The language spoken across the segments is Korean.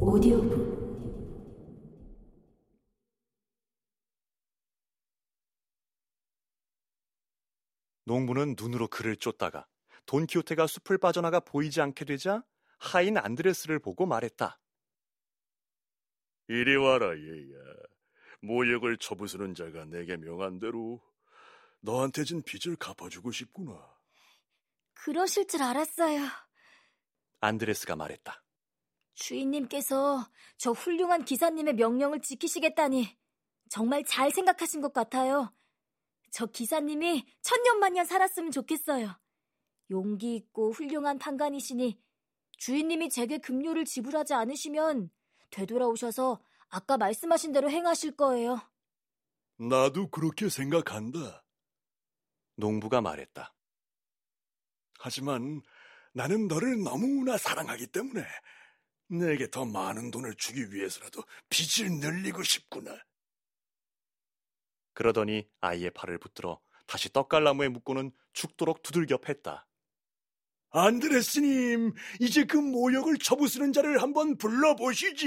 오디오북 농부는 눈으로 그를 쫓다가 돈키호테가 숲을 빠져나가 보이지 않게 되자 하인 안드레스를 보고 말했다. 이리 와라, 얘야. 모욕을 쳐부수는 자가 내게 명한 대로 너한테 진 빚을 갚아주고 싶구나. 그러실 줄 알았어요. 안드레스가 말했다. 주인님께서 저 훌륭한 기사님의 명령을 지키시겠다니 정말 잘 생각하신 것 같아요. 저 기사님이 천년만년 살았으면 좋겠어요. 용기 있고 훌륭한 판관이시니 주인님이 제게 급료를 지불하지 않으시면 되돌아오셔서 아까 말씀하신 대로 행하실 거예요. 나도 그렇게 생각한다. 농부가 말했다. 하지만 나는 너를 너무나 사랑하기 때문에 내게 더 많은 돈을 주기 위해서라도 빚을 늘리고 싶구나. 그러더니 아이의 팔을 붙들어 다시 떡갈나무에 묶고는 죽도록 두들겨 팼다. 안드레스님, 이제 그 모욕을 쳐부수는 자를 한번 불러보시지.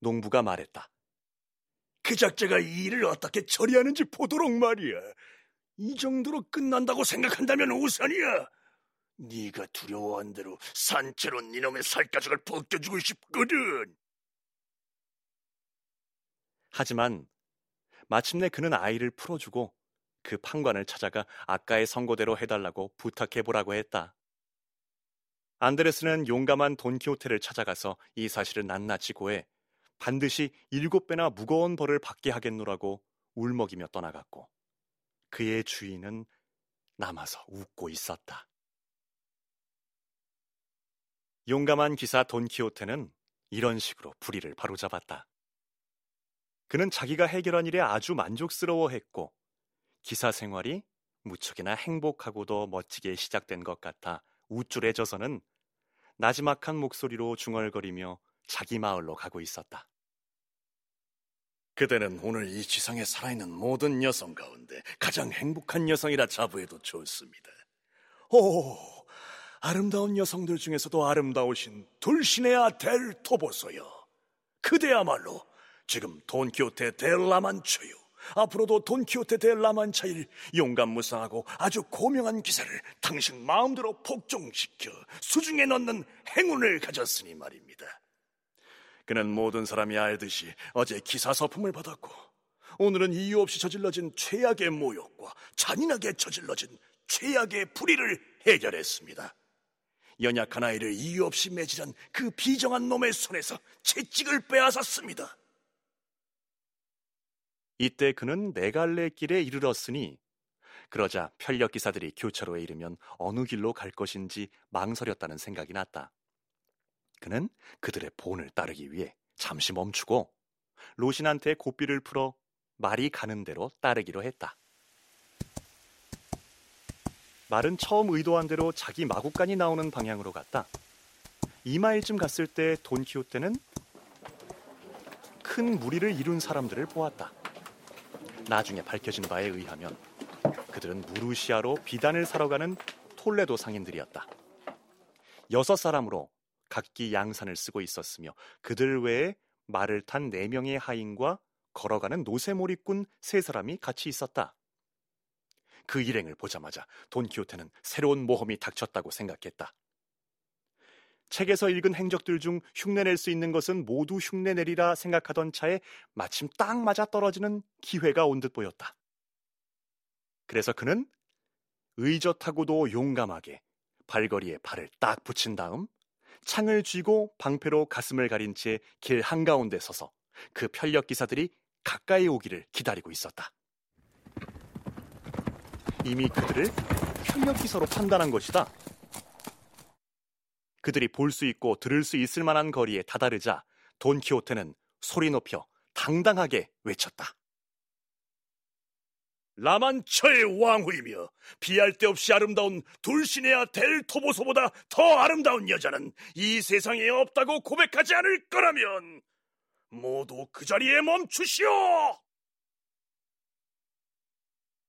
농부가 말했다. 그 작자가 이 일을 어떻게 처리하는지 보도록 말이야. 이 정도로 끝난다고 생각한다면 우선이야. 네가 두려워한 대로 산채로 니놈의 살가죽을 벗겨주고 싶거든. 하지만 마침내 그는 아이를 풀어주고 그 판관을 찾아가 아까의 선고대로 해달라고 부탁해보라고 했다. 안드레스는 용감한 돈키호테를 찾아가서 이 사실을 낱낱이 고해 반드시 일곱 배나 무거운 벌을 받게 하겠노라고 울먹이며 떠나갔고 그의 주인은 남아서 웃고 있었다. 용감한 기사 돈키호테는 이런 식으로 불의를 바로잡았다. 그는 자기가 해결한 일에 아주 만족스러워했고 기사 생활이 무척이나 행복하고도 멋지게 시작된 것 같아 우쭐해져서는 나지막한 목소리로 중얼거리며 자기 마을로 가고 있었다. 그대는 오늘 이 지상에 살아있는 모든 여성 가운데 가장 행복한 여성이라 자부해도 좋습니다. 오, 아름다운 여성들 중에서도 아름다우신 둘시네아 델 토보소요. 그대야말로 지금 돈키호테 델 라만초요. 앞으로도 돈키호테 델 라만차일 용감 무쌍하고 아주 고명한 기사를 당신 마음대로 복종시켜 수중에 넣는 행운을 가졌으니 말입니다. 그는 모든 사람이 알듯이 어제 기사 서품을 받았고 오늘은 이유 없이 저질러진 최악의 모욕과 잔인하게 저질러진 최악의 불의를 해결했습니다. 연약한 아이를 이유 없이 매질한 그 비정한 놈의 손에서 채찍을 빼앗았습니다. 이때 그는 네 갈래 길에 이르렀으니 그러자 편력 기사들이 교차로에 이르면 어느 길로 갈 것인지 망설였다는 생각이 났다. 그는 그들의 본을 따르기 위해 잠시 멈추고 로신한테 고삐를 풀어 말이 가는 대로 따르기로 했다. 말은 처음 의도한 대로 자기 마구간이 나오는 방향으로 갔다. 이마일쯤 갔을 때 돈키호테는 큰 무리를 이룬 사람들을 보았다. 나중에 밝혀진 바에 의하면 그들은 무르시아로 비단을 사러 가는 톨레도 상인들이었다. 여섯 사람으로 각기 양산을 쓰고 있었으며 그들 외에 말을 탄 네 명의 하인과 걸어가는 노세몰이꾼 세 사람이 같이 있었다. 그 일행을 보자마자 돈키호테는 새로운 모험이 닥쳤다고 생각했다. 책에서 읽은 행적들 중 흉내낼 수 있는 것은 모두 흉내내리라 생각하던 차에 마침 딱 맞아 떨어지는 기회가 온 듯 보였다. 그래서 그는 의젓하고도 용감하게 발거리에 발을 딱 붙인 다음 창을 쥐고 방패로 가슴을 가린 채 길 한가운데 서서 그 편력 기사들이 가까이 오기를 기다리고 있었다. 이미 그들을 편력 기사로 판단한 것이다. 그들이 볼 수 있고 들을 수 있을 만한 거리에 다다르자 돈키호테는 소리 높여 당당하게 외쳤다. 라만처의 왕후이며 비할 데 없이 아름다운 둘시네아 델 토보소보다 더 아름다운 여자는 이 세상에 없다고 고백하지 않을 거라면 모두 그 자리에 멈추시오!